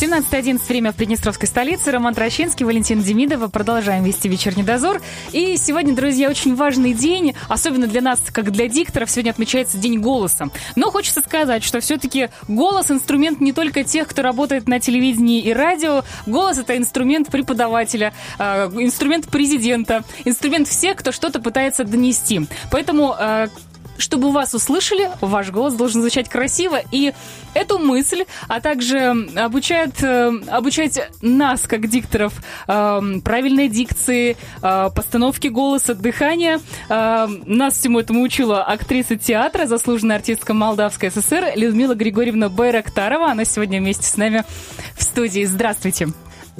17.11 время в Приднестровской столице. Роман Трощинский, Валентин Демидова. Продолжаем вести вечерний дозор. И сегодня, друзья, очень важный день, особенно для нас, как для дикторов, сегодня отмечается День голоса. Но хочется сказать, что все-таки голос – инструмент не только тех, кто работает на телевидении и радио. Голос – это инструмент преподавателя, э, инструмент президента, инструмент всех, кто что-то пытается донести. Поэтому э, чтобы вас услышали, ваш голос должен звучать красиво. И эту мысль, а также обучает, э, обучать нас, как дикторов, э, правильной дикции, э, постановки голоса, дыхания. Нас всему этому учила актриса театра, заслуженная артистка Молдавской ССР Людмила Григорьевна Байрактарова. Она сегодня вместе с нами в студии. Здравствуйте.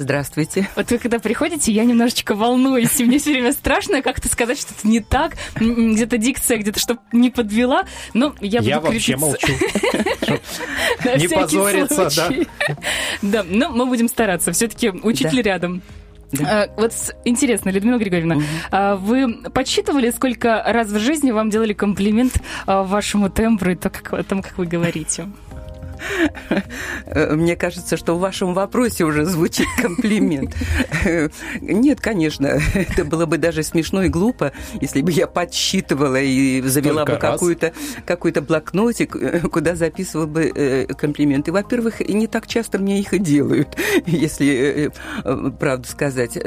Здравствуйте. Вот вы когда приходите, я немножечко волнуюсь, и мне все время страшно как-то сказать что-то не так, где-то дикция, где-то что не подвела, но я буду Я вообще молчу. Не позориться, да. Да, но мы будем стараться, все-таки учитель рядом. Да. А, вот интересно, Людмила Григорьевна, угу. вы подсчитывали, сколько раз в жизни вам делали комплимент а, вашему тембру и то, как, о том, как вы говорите? Мне кажется, что в вашем вопросе уже звучит комплимент. Нет, конечно, это было бы даже смешно и глупо, если бы я подсчитывала и завела Только бы какую-то какой блокнотик, куда записывала бы э, комплименты. Во-первых, не так часто мне их и делают, если э, э, правду сказать.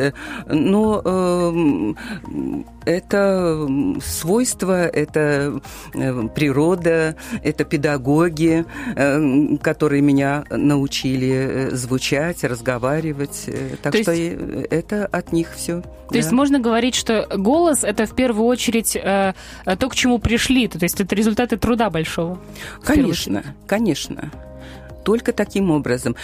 Но эм, это свойство, это природа, это педагоги, которые меня научили э, звучать, разговаривать. Э, так То что есть... это от них все. То да. есть можно говорить, что голос это в первую очередь э, то, к чему пришли, то есть это результаты труда большого. Конечно, конечно только таким образом.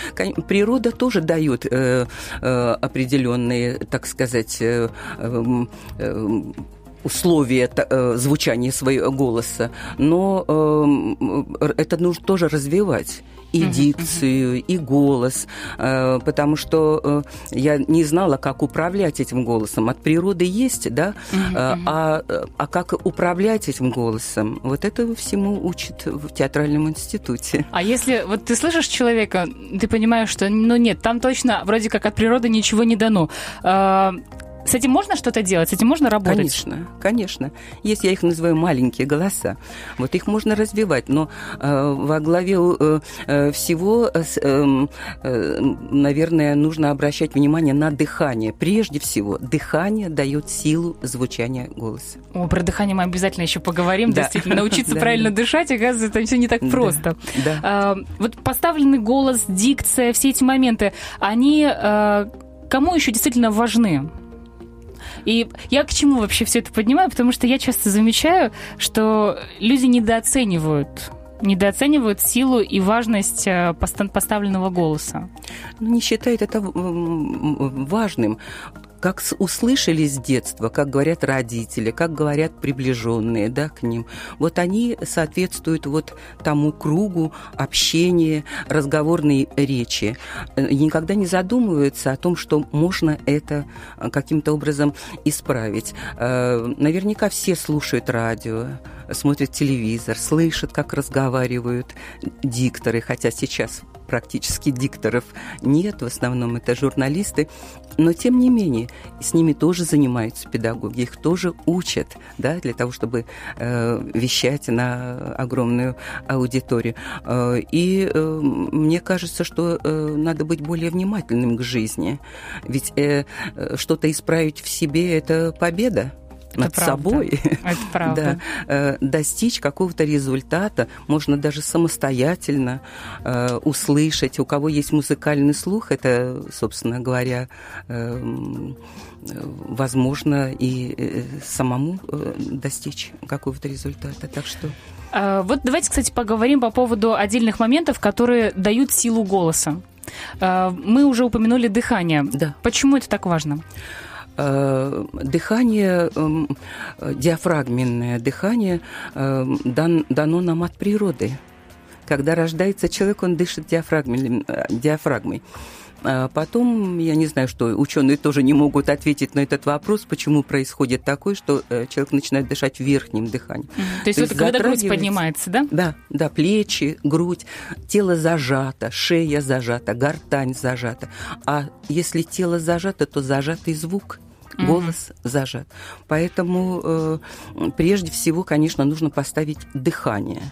Природа тоже дает э, э, определенные, так сказать, э, э, э условия э, звучания своего голоса, но э, это нужно тоже развивать и uh-huh, дикцию, uh-huh. и голос, э, потому что э, я не знала, как управлять этим голосом. От природы есть, да, uh-huh, uh-huh. А, а как управлять этим голосом, вот это всему учат в театральном институте. А если вот ты слышишь человека, ты понимаешь, что ну нет, там точно вроде как от природы ничего не дано. С этим можно что-то делать? С этим можно работать? Конечно, конечно. Есть, я их называю маленькие голоса. Вот их можно развивать, но э, во главе э, э всего, э, эм, э, наверное, нужно обращать внимание на дыхание. Прежде всего, дыхание дает силу звучания голоса. О, про дыхание мы обязательно еще поговорим. Да. Действительно, научиться правильно дышать, оказывается, это все не так просто. А, вот поставленный голос, дикция, все эти моменты, они э, кому еще действительно важны? И я к чему вообще все это поднимаю? Потому что я часто замечаю, что люди недооценивают недооценивают силу и важность э, поставленного голоса. Ну, не считают это важным как услышали с детства, как говорят родители, как говорят приближенные да, к ним, вот они соответствуют вот тому кругу общения, разговорной речи. Э, никогда не задумываются о том, что можно это э, каким-то образом исправить. Э, наверняка все слушают радио, смотрят телевизор, слышат, как разговаривают дикторы, хотя сейчас практически дикторов. Нет, в основном это журналисты, но тем не менее с ними тоже занимаются педагоги, их тоже учат, да, для того, чтобы э, вещать на огромную аудиторию. Э, и э, мне кажется, что э, надо быть более внимательным к жизни, ведь э, э что-то исправить в себе это победа над правда. собой, Это правда. да, э, достичь какого-то результата, можно даже самостоятельно э, услышать. У кого есть музыкальный слух, это, собственно говоря, э, возможно и самому достичь какого-то результата. Так что а, вот давайте, кстати, поговорим по поводу отдельных моментов, которые дают силу голоса. Мы уже упомянули дыхание. Да. Почему это так важно? Э, дыхание, эм, диафрагменное дыхание эм, дано нам от природы. Когда рождается человек, он дышит диафрагмой. Э, диафрагмой. А потом, я не знаю, что ученые тоже не могут ответить на этот вопрос, почему происходит такое, что э, человек начинает дышать верхним дыханием. То есть, То есть это когда грудь поднимается, да? Да, да, плечи, грудь, тело зажато, шея зажата, гортань зажата. А если тело зажато, то зажатый звук голос mm-hmm. зажат. Поэтому э, прежде всего, конечно, нужно поставить дыхание.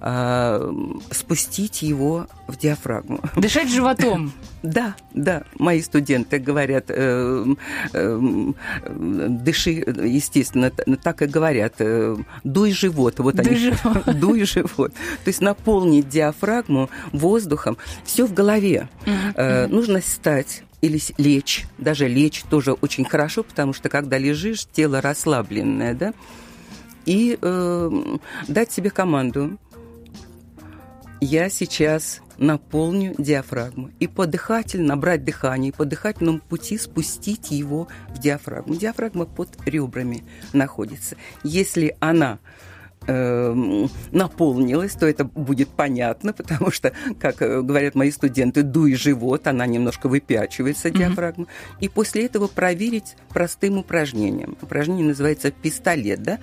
Э, спустить его в диафрагму. Дышать животом. Да, да, мои студенты говорят, э, э, дыши, естественно, так и говорят, э, дуй живот, вот дуй они, живот. дуй живот. То есть наполнить диафрагму воздухом, все в голове. Э, нужно стать или лечь, даже лечь тоже очень хорошо, потому что когда лежишь, тело расслабленное, да, и э, дать себе команду. Я сейчас наполню диафрагму. И по дыхательному, набрать дыхание, и по дыхательному пути спустить его в диафрагму. Диафрагма под ребрами находится. Если она Эм, наполнилась, то это будет понятно, потому что, как э, говорят мои студенты, дуй живот, она немножко выпячивается, диафрагма. Mm-hmm. И после этого проверить простым упражнением. Упражнение называется пистолет, да?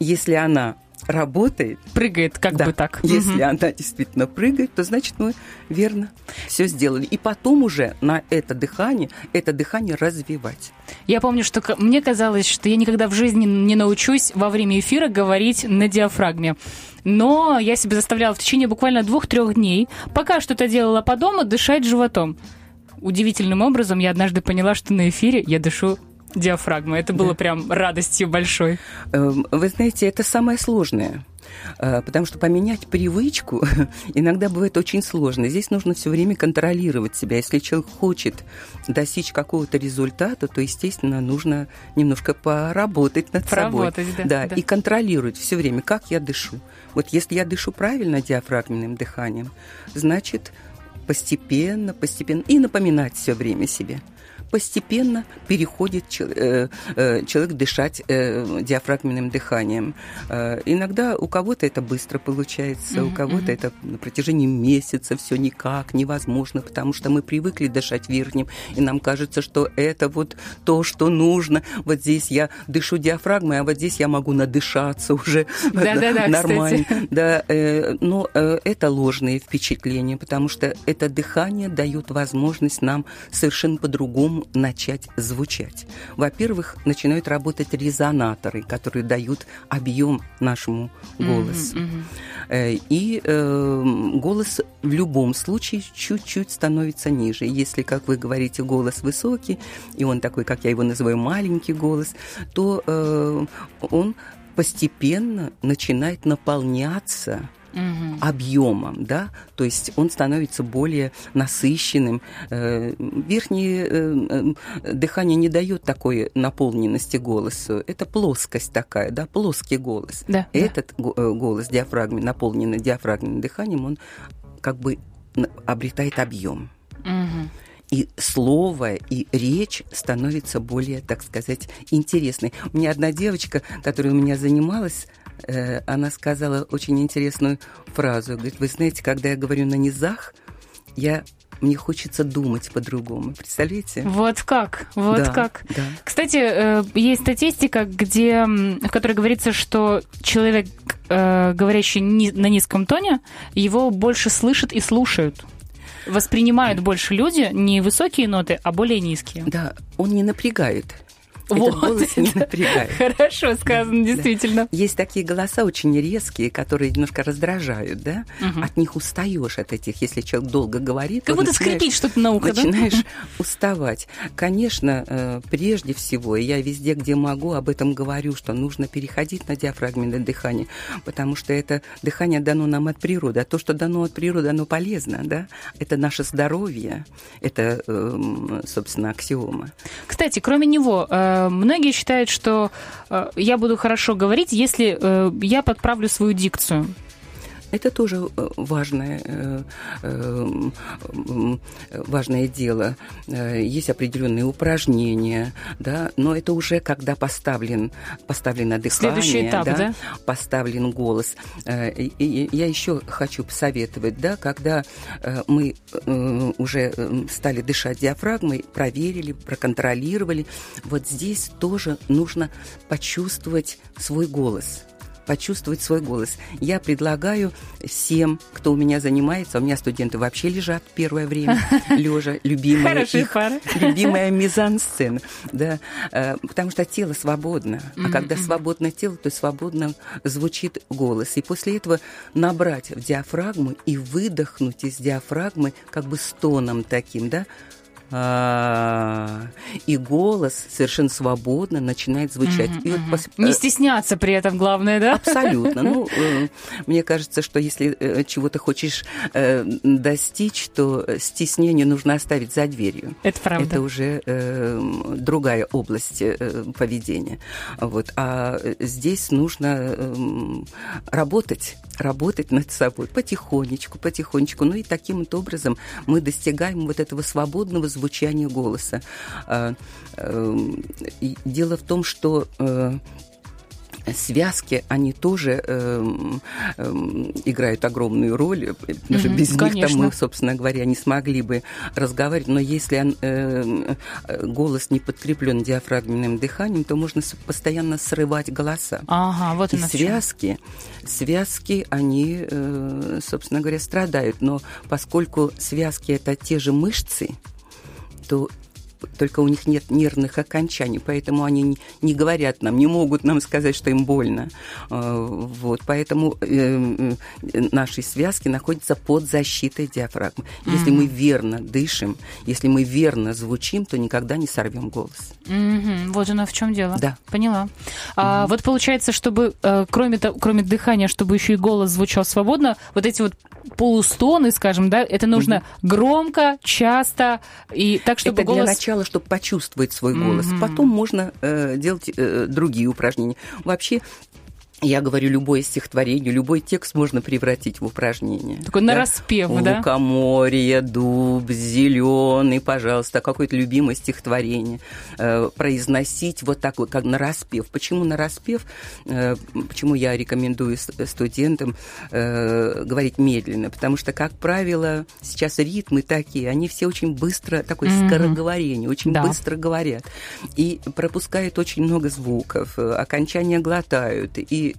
Если она работает. Прыгает как да, бы так. Если угу. она действительно прыгает, то значит мы верно все сделали. И потом уже на это дыхание, это дыхание развивать. Я помню, что мне казалось, что я никогда в жизни не научусь во время эфира говорить на диафрагме. Но я себе заставляла в течение буквально двух-трех дней, пока что-то делала по дому, дышать животом. Удивительным образом я однажды поняла, что на эфире я дышу диафрагма. Это было да. прям радостью большой. Эм, вы знаете, это самое сложное. Э, потому что поменять привычку иногда бывает очень сложно. Здесь нужно все время контролировать себя. Если человек хочет достичь какого-то результата, то, естественно, нужно немножко поработать над Поработать, собой. Да, да. И контролировать все время, как я дышу. Вот если я дышу правильно диафрагменным дыханием, значит, постепенно, постепенно, и напоминать все время себе постепенно переходит э, э, человек дышать э, диафрагменным дыханием. Иногда у кого-то это быстро получается, mm-hmm. у кого-то это на протяжении месяца все никак невозможно, потому что мы привыкли дышать верхним, и нам кажется, что это вот то, что нужно. Вот здесь я дышу диафрагмой, а вот здесь я могу надышаться уже нормально. Да, но это ложные впечатления, потому что это дыхание дает возможность нам совершенно по-другому начать звучать. Во-первых, начинают работать резонаторы, которые дают объем нашему голосу. Mm-hmm, mm-hmm. И э, голос в любом случае чуть-чуть становится ниже. Если, как вы говорите, голос высокий, и он такой, как я его называю, маленький голос, то э, он постепенно начинает наполняться угу. объемом, да, то есть он становится более насыщенным. Э, верхнее э, э, дыхание не дает такой наполненности голосу. Это плоскость такая, да, плоский голос. Да, Этот да. голос диафрагмы, наполненный диафрагмным дыханием, он как бы обретает объем. Угу и слово, и речь становится более, так сказать, интересной. У меня одна девочка, которая у меня занималась, Э, она сказала очень интересную фразу. Говорит, вы знаете, когда я говорю на низах, я мне хочется думать по-другому. Представляете? Вот как, вот да, как. Да. Кстати, э, есть статистика, где, в которой говорится, что человек, э, говорящий на низком тоне, его больше слышат и слушают воспринимают больше люди не высокие ноты, а более низкие. Да, он не напрягает. Вот. голос не напрягает. Хорошо сказано, действительно. Да. Есть такие голоса очень резкие, которые немножко раздражают, да? Угу. От них устаешь от этих, если человек долго говорит. Как будто скрипит что-то на ухо, Начинаешь да? уставать. Конечно, э, прежде всего, я везде, где могу, об этом говорю, что нужно переходить на диафрагменное дыхание, потому что это дыхание дано нам от природы. А то, что дано от природы, оно полезно, да? Это наше здоровье, это, эм, собственно, аксиома. Кстати, кроме него, Э, многие считают, что э, я буду хорошо говорить, если э, я подправлю свою дикцию. Это тоже э, важное, э, важное дело. Есть определенные упражнения, да, но это уже когда поставлен, поставлено дыхание, Следующий этап, да, да? поставлен голос. И я еще хочу посоветовать, да, когда мы уже стали дышать диафрагмой, проверили, проконтролировали, вот здесь тоже нужно почувствовать свой голос почувствовать свой голос. Я предлагаю всем, кто у меня занимается, у меня студенты вообще лежат первое время, лежа, любимая их, любимая мизансцена, да, э, потому что тело свободно, а когда свободно тело, то свободно звучит голос. И после этого набрать в диафрагму и выдохнуть из диафрагмы как бы стоном таким, да, и голос совершенно свободно начинает звучать. и вот пос... Не стесняться при этом, главное, да? Абсолютно. Ну, э, мне кажется, что если э, чего-то хочешь э, достичь, то стеснение нужно оставить за дверью. Это правда. Это уже другая область поведения. Вот. А здесь нужно работать, работать над собой потихонечку, потихонечку. Ну и таким вот образом мы достигаем вот этого свободного звучания голоса. А, эм, дело в том, что э, связки, они тоже э, э, играют огромную роль. Даже mm-hmm, без конечно. них там мы, собственно говоря, не смогли бы разговаривать. Но если э, голос не подкреплен диафрагменным дыханием, то можно постоянно срывать голоса. Ага, вот и связки, связки, они, э, собственно говоря, страдают. Но поскольку связки это те же мышцы, то только у них нет нервных окончаний, поэтому они не, говорят нам, не могут нам сказать, что им больно. А, вот, поэтому э, наши связки находятся под защитой диафрагмы. Если mm-hmm. мы верно дышим, если мы верно звучим, то никогда не сорвем голос. Mm-hmm. Вот оно в чем дело. Да. Поняла. А, mm-hmm. Вот получается, чтобы э, кроме, кроме дыхания, чтобы еще и голос звучал свободно, вот эти вот полустоны, скажем, да, это нужно mm-hmm. громко, часто и так, чтобы это голос... для начала, чтобы почувствовать свой голос. Mm-hmm. Потом можно э, делать э, другие упражнения. Вообще я говорю, любое стихотворение, любой текст можно превратить в упражнение. Такой да? на распев, да? Лукоморье, дуб, зеленый, пожалуйста, какое-то любимое стихотворение. Э, произносить вот так вот, как на распев. Почему на распев? Э, почему я рекомендую студентам э, говорить медленно? Потому что, как правило, сейчас ритмы такие, они все очень быстро, такое mm-hmm. скороговорение, очень да. быстро говорят. И пропускают очень много звуков, окончания глотают. И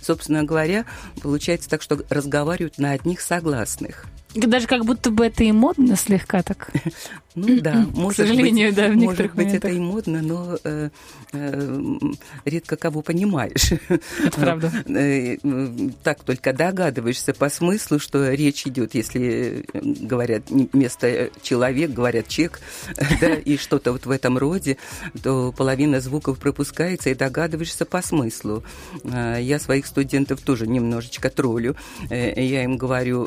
собственно говоря, получается так, что разговаривают на одних согласных. Даже как будто бы это и модно слегка так. Ну да, может К сожалению, быть, да, в может быть это и модно, но э, э, редко кого понимаешь. Это правда. Э, так только догадываешься по смыслу, что речь идет, если говорят вместо человек, говорят чек, да, и что-то вот в этом роде, то половина звуков пропускается, и догадываешься по смыслу. Э, я своих студентов тоже немножечко троллю. Э, я им говорю,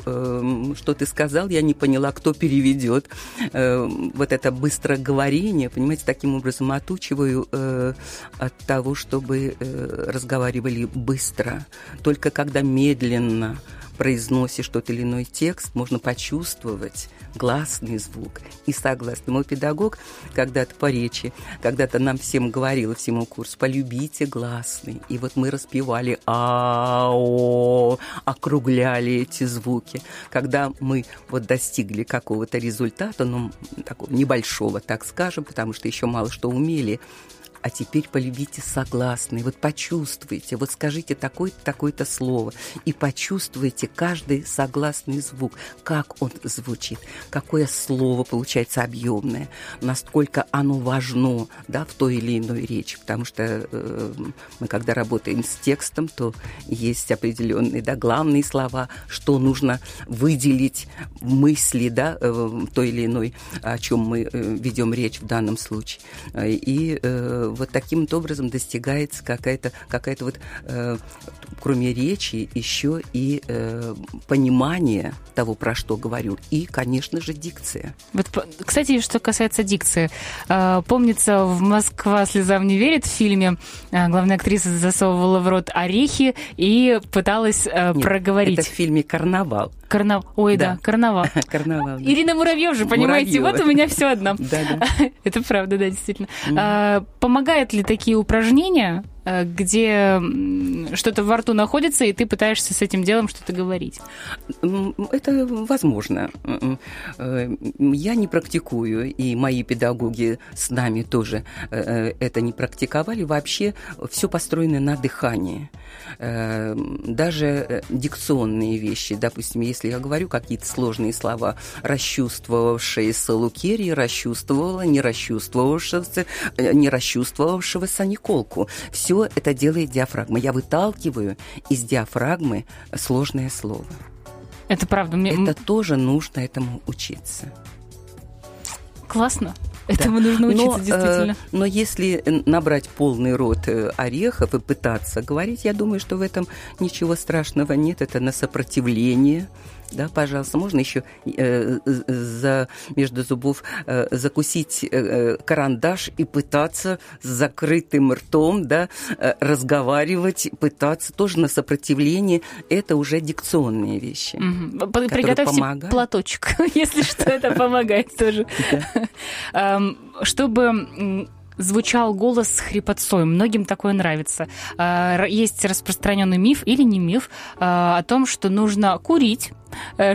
что ты сказал, я не поняла, кто переведет вот это быстроговорение, понимаете, таким образом отучиваю э, от того, чтобы э, разговаривали быстро. Только когда медленно произносишь тот или иной текст, можно почувствовать гласный звук и согласный. Мой педагог когда-то по речи, когда-то нам всем говорил, всему курсу, полюбите гласный. И вот мы распевали округляли эти звуки. Когда мы вот достигли какого-то результата, ну, такого небольшого, так скажем, потому что еще мало что умели, а теперь полюбите согласные, вот почувствуйте, вот скажите такое-то, такое-то слово, и почувствуйте каждый согласный звук, как он звучит, какое слово получается объемное, насколько оно важно, да, в той или иной речи, потому что э, мы, когда работаем с текстом, то есть определенные, да, главные слова, что нужно выделить в мысли, да, э, той или иной, о чем мы э, ведем речь в данном случае, и э, вот таким образом достигается какая-то какая вот, э, кроме речи, еще и э, понимание того, про что говорю, и, конечно же, дикция. Вот, кстати, что касается дикции, э, помнится, в «Москва слезам не верит» в фильме э, главная актриса засовывала в рот орехи и пыталась э, Нет, проговорить. это в фильме «Карнавал». Карнавал. Ой, да, да карнавал. карнавал. Да. Ирина Муравьев же, понимаете, Муравьева. вот у меня все одно. Да, да. Это правда, да, действительно. А, помогают ли такие упражнения где что-то во рту находится, и ты пытаешься с этим делом что-то говорить? Это возможно. Э, я не практикую, и мои педагоги с нами тоже э, это не практиковали. Вообще все построено на дыхании. Даже дикционные вещи, допустим, если я говорю какие-то сложные слова, расчувствовавшаяся Лукерия расчувствовала не расчувствовавшегося, не расчувствовавшегося Николку. Все это делает диафрагма. Я выталкиваю из диафрагмы сложное слово. Это правда. Мне... Это тоже нужно этому учиться. Классно. Этому да. нужно учиться, но, действительно. Э, но если набрать полный рот э, орехов и пытаться говорить, я думаю, что в этом ничего страшного нет. Это на сопротивление да, пожалуйста, можно еще э, за, между зубов э, закусить э, карандаш и пытаться с закрытым ртом, да, э, разговаривать, пытаться тоже на сопротивление. Это уже дикционные вещи. Угу. Приготовьте помогают. платочек, если что, это помогает тоже. Чтобы звучал голос с хрипотцой. Многим такое нравится. А, есть распространенный миф или не миф а, о том, что нужно курить Э,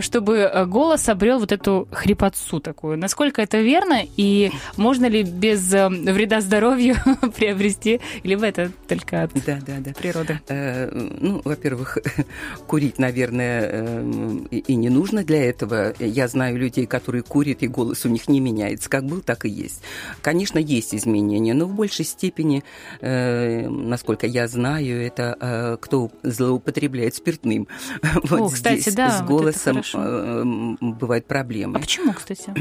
чтобы э, голос обрел вот эту хрипотцу такую. Насколько это верно и можно ли без э, вреда здоровью приобрести, либо это только от да, да, да. природы? ну, во-первых, курить, наверное, и не нужно для этого. Я знаю людей, которые курят, и голос у них не меняется. Как был, так и есть. Конечно, есть изменения, но в большей степени, насколько я знаю, это кто злоупотребляет спиртным. Вот О, кстати, здесь, да, с голосом э, бывают проблемы. А почему, кстати?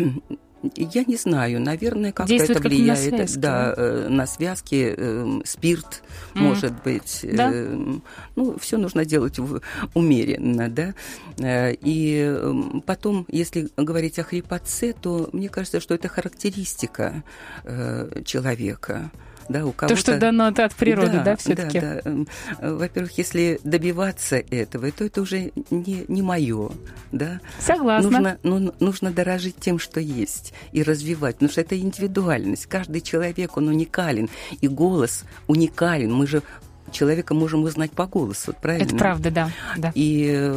Я не знаю, наверное, как это влияет. На связки, да, э, на связки, э, спирт, mm. может быть. Да? Э, ну, все нужно делать умеренно, да. Э, и потом, если говорить о хрипотце, то мне кажется, что это характеристика э, человека да, у кого-то... То, что дано от природы, да, да все-таки? Да, да. Во-первых, если добиваться этого, то это уже не, не мое, да. Согласна. Нужно, ну, нужно дорожить тем, что есть, и развивать, потому что это индивидуальность. Каждый человек, он уникален, и голос уникален. Мы же человека можем узнать по голосу, правильно? Это правда, да. да. И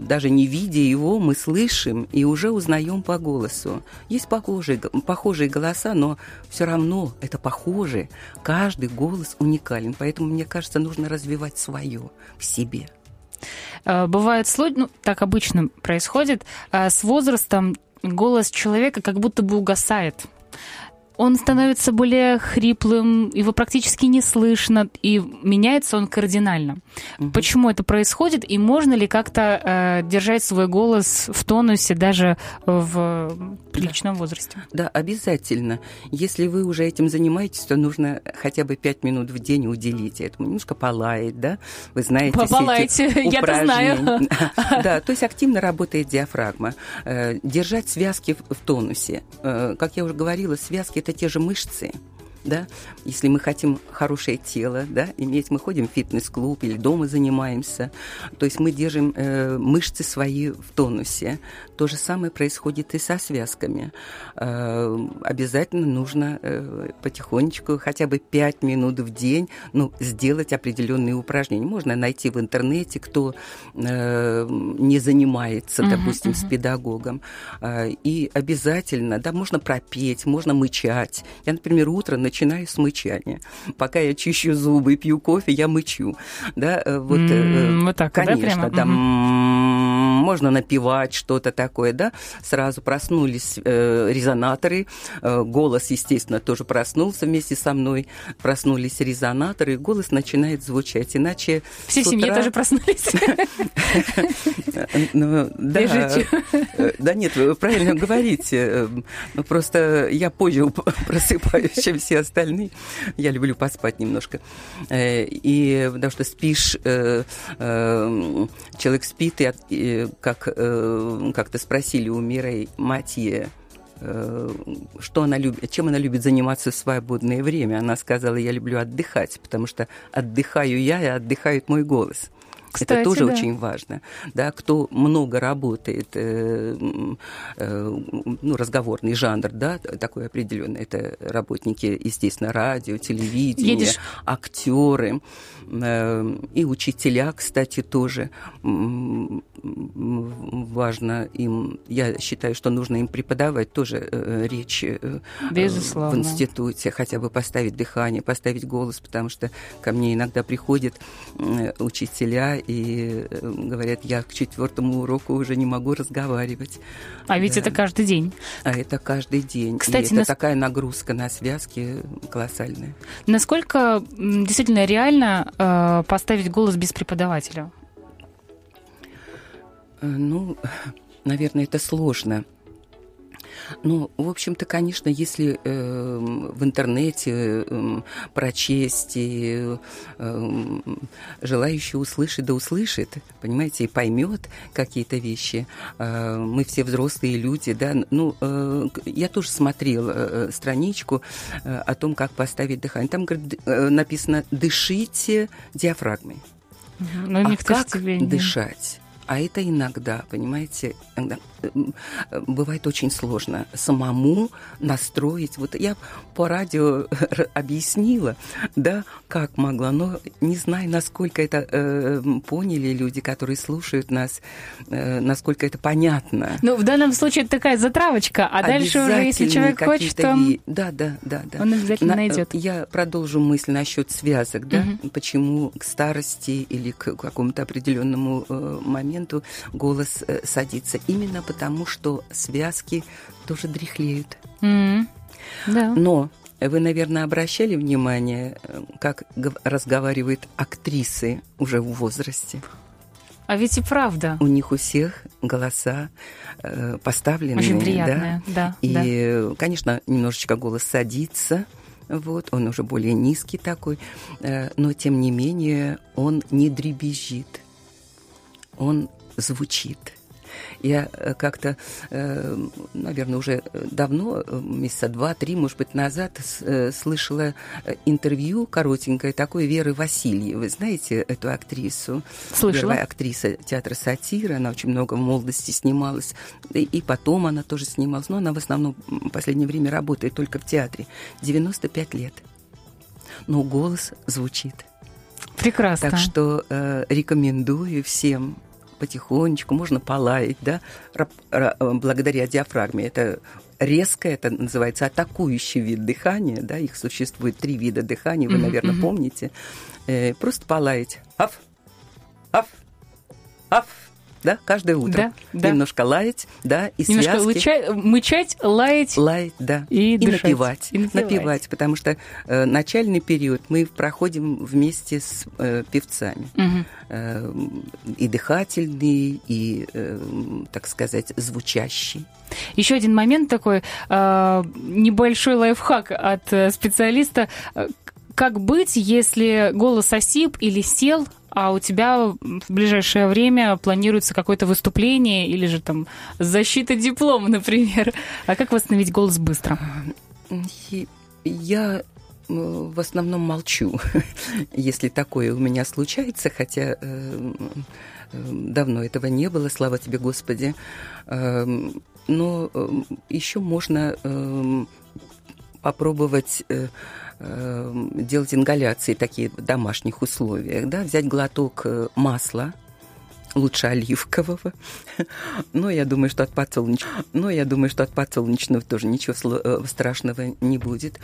даже не видя его, мы слышим и уже узнаем по голосу. Есть похожие, похожие голоса, но все равно это похоже. Каждый голос уникален, поэтому, мне кажется, нужно развивать свое в себе. Э, бывает сложно, ну, так обычно происходит, э, с возрастом голос человека как будто бы угасает он становится более хриплым, его практически не слышно, и меняется он кардинально. Угу. Почему это происходит, и можно ли как-то э, держать свой голос в тонусе даже в приличном да. возрасте? Да, обязательно. Если вы уже этим занимаетесь, то нужно хотя бы пять минут в день уделить этому. Немножко полаять, да? Вы знаете Полаете, я-то знаю. Да, то есть активно работает диафрагма. Э, держать связки в тонусе. Э, как я уже говорила, связки это те же мышцы, да, если мы хотим хорошее тело, да, иметь, мы ходим в фитнес-клуб или дома занимаемся, то есть мы держим э, мышцы свои в тонусе. То же самое происходит и со связками. Э, обязательно нужно э, потихонечку, хотя бы 5 минут в день, ну, сделать определенные упражнения. Можно найти в интернете, кто э, не занимается, uh-huh, допустим, uh-huh. с педагогом. Э, и обязательно, да, можно пропеть, можно мычать. Я, например, утром начинаю с мычания. Пока я чищу зубы, пью кофе, я мычу. Да, э, вот, mm, вот так, конечно, да, прямо? да. Можно напевать что-то такое, да, сразу проснулись э, резонаторы, э, голос, естественно, тоже проснулся вместе со мной, проснулись резонаторы, и голос начинает звучать, иначе Все в семье тоже проснулись. Ну, да, э, да нет, вы правильно говорите, ну, просто я позже просыпаюсь, чем все остальные, я люблю поспать немножко, э, и потому что спишь, э, человек спит, и как как-то спросили у Миры Матье, что она любит, чем она любит заниматься в свободное время. Она сказала, я люблю отдыхать, потому что отдыхаю я, и отдыхает мой голос. Кстати, это тоже да. очень важно. Да, кто много работает, э, э, ну, разговорный жанр, да, такой определенный, это работники, естественно, радио, телевидения, Едешь... актеры э, и учителя, кстати, тоже важно им, я считаю, что нужно им преподавать тоже э, речь э, Безусловно. в институте, хотя бы поставить дыхание, поставить голос, потому что ко мне иногда приходят э, учителя и э, говорят, я к четвертому уроку уже не могу разговаривать. А ведь да. это каждый день. А это каждый день. Кстати, и это нас... такая нагрузка на связки колоссальная. Насколько действительно реально э, поставить голос без преподавателя? Э, ну, наверное, это сложно. Ну, в общем-то, конечно, если э, в интернете э, прочесть, и, э, желающий услышит, да услышит, понимаете, и поймет какие-то вещи. Э, мы все взрослые люди, да. Ну, э, я тоже смотрела э, страничку э, о том, как поставить дыхание. Там говорит, э, написано «дышите диафрагмой». Ну, а как дышать? А это иногда, понимаете, иногда бывает очень сложно самому настроить. Вот я по радио объяснила, да, как могла, но не знаю, насколько это э, поняли люди, которые слушают нас, э, насколько это понятно. Ну, в данном случае это такая затравочка, а дальше уже, если человек хочет, то... Ви... Да, да, да, да. Он обязательно На... найдет. Я продолжу мысль насчет связок, да, угу. почему к старости или к какому-то определенному э, моменту голос э, садится. Именно потому что связки тоже дряхлеют. Mm-hmm. Да. Но вы, наверное, обращали внимание, как разговаривают актрисы уже в возрасте? А ведь и правда. У них у всех голоса э, поставлены. Очень приятные, да. да и, да. конечно, немножечко голос садится, вот, он уже более низкий такой, э, но тем не менее он не дребезжит, он звучит. Я э, как-то, э, наверное, уже давно, э, месяца два-три, может быть, назад слышала интервью коротенькое такой Веры Васильевой. Знаете эту актрису? Слышала. Первая актриса театра сатира. Она очень много в молодости снималась. И, и потом она тоже снималась. Но она в основном в последнее время работает только в театре. 95 лет. Но голос звучит. Прекрасно. Так что э, рекомендую всем потихонечку, можно полаять, да, благодаря диафрагме. Это резкое, это называется атакующий вид дыхания, да, их существует три вида дыхания, вы, mm-hmm, наверное, помните. Э, просто полаять. Аф, аф, аф, да, каждое утро. Да, да. Немножко лаять, да, и Немножко связки. Лучать, мычать, лаять. Лаять, да. И, и дышать. напевать. И напевать. напевать, потому что э, начальный период мы проходим вместе с э, певцами. Угу. Э, и дыхательный, и, э, так сказать, звучащий. Еще один момент такой, э, небольшой лайфхак от э, специалиста. Как быть, если голос осип или сел, а у тебя в ближайшее время планируется какое-то выступление или же там защита диплома, например. А как восстановить голос быстро? Я в основном молчу, если такое у меня случается, хотя э, давно этого не было, слава тебе, Господи. Эм, но еще можно эм, попробовать э, Эм, делать ингаляции такие в домашних условиях, да, взять глоток э, масла лучше оливкового. Но я думаю, что от подсолнечного, но я думаю, что от подсолнечного тоже ничего э, страшного не будет.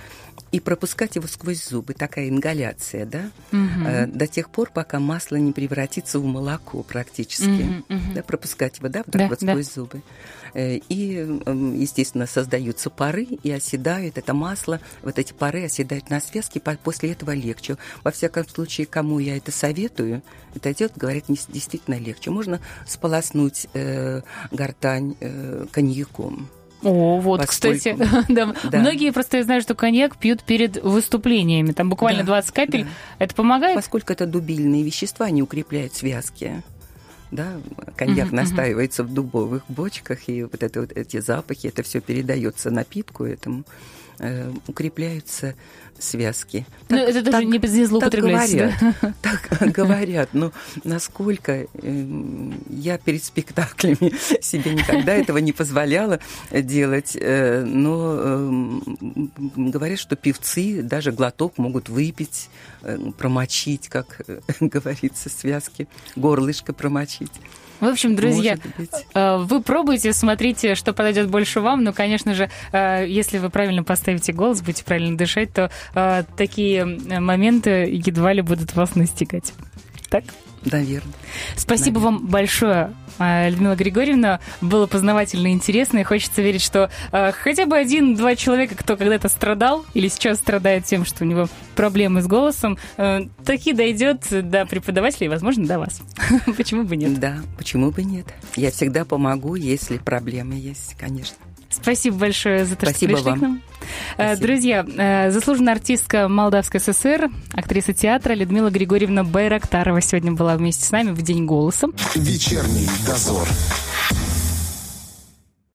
И пропускать его сквозь зубы, такая ингаляция, да, угу. до тех пор, пока масло не превратится в молоко практически. Угу, угу. Да, пропускать его, да, вот так да, вот сквозь да. зубы. Э, и, эм, естественно, создаются пары и оседают. Это масло, вот эти пары оседают на связке, после этого легче. Во всяком случае, кому я это советую, это идет, говорят, действительно легче. Можно сполоснуть э, гортань э, коньяком. О, вот, Поскольку... кстати, да. да. Многие просто знают, что коньяк пьют перед выступлениями. Там буквально да, 20 капель. Да. Это помогает? Поскольку это дубильные вещества, они укрепляют связки да, коньяк uh-huh, настаивается uh-huh. в дубовых бочках, и вот, это, вот эти запахи, это все передается напитку этому, э, укрепляются связки. Ну, это даже так, не, не злоупотребляется. Так говорят, так говорят, но насколько э, я перед спектаклями себе никогда этого не позволяла делать, э, но э, говорят, что певцы даже глоток могут выпить, э, промочить, как э, говорится, связки, горлышко промочить. В общем, друзья, э, вы пробуйте, смотрите, что подойдет больше вам. Но, конечно же, э, если вы правильно поставите голос, будете правильно дышать, то э, такие моменты едва ли будут вас настигать. Так? Наверное. Спасибо Наверное. вам большое, Людмила Григорьевна. Было познавательно и интересно. И хочется верить, что э, хотя бы один-два человека, кто когда-то страдал или сейчас страдает тем, что у него проблемы с голосом, э, таки дойдет до преподавателей, возможно, до вас. почему бы нет? Да, почему бы нет? Я всегда помогу, если проблемы есть, конечно. Спасибо большое за то, Спасибо что пришли вам. к нам. Э, Спасибо. Друзья, э, заслуженная артистка Молдавской ССР, актриса театра Людмила Григорьевна Байрактарова сегодня была вместе с нами в День голоса. Вечерний дозор.